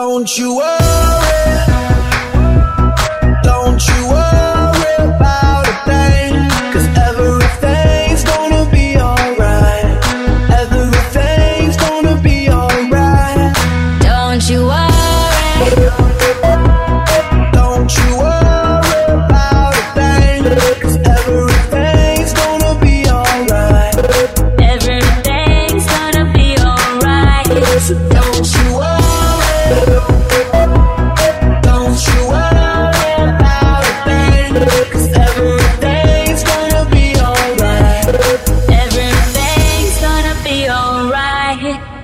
Don't you worry. Don't you worry about a thing. Cause everything's gonna be alright. Everything's gonna be alright. Don't you worry. Don't you worry about a thing. I hit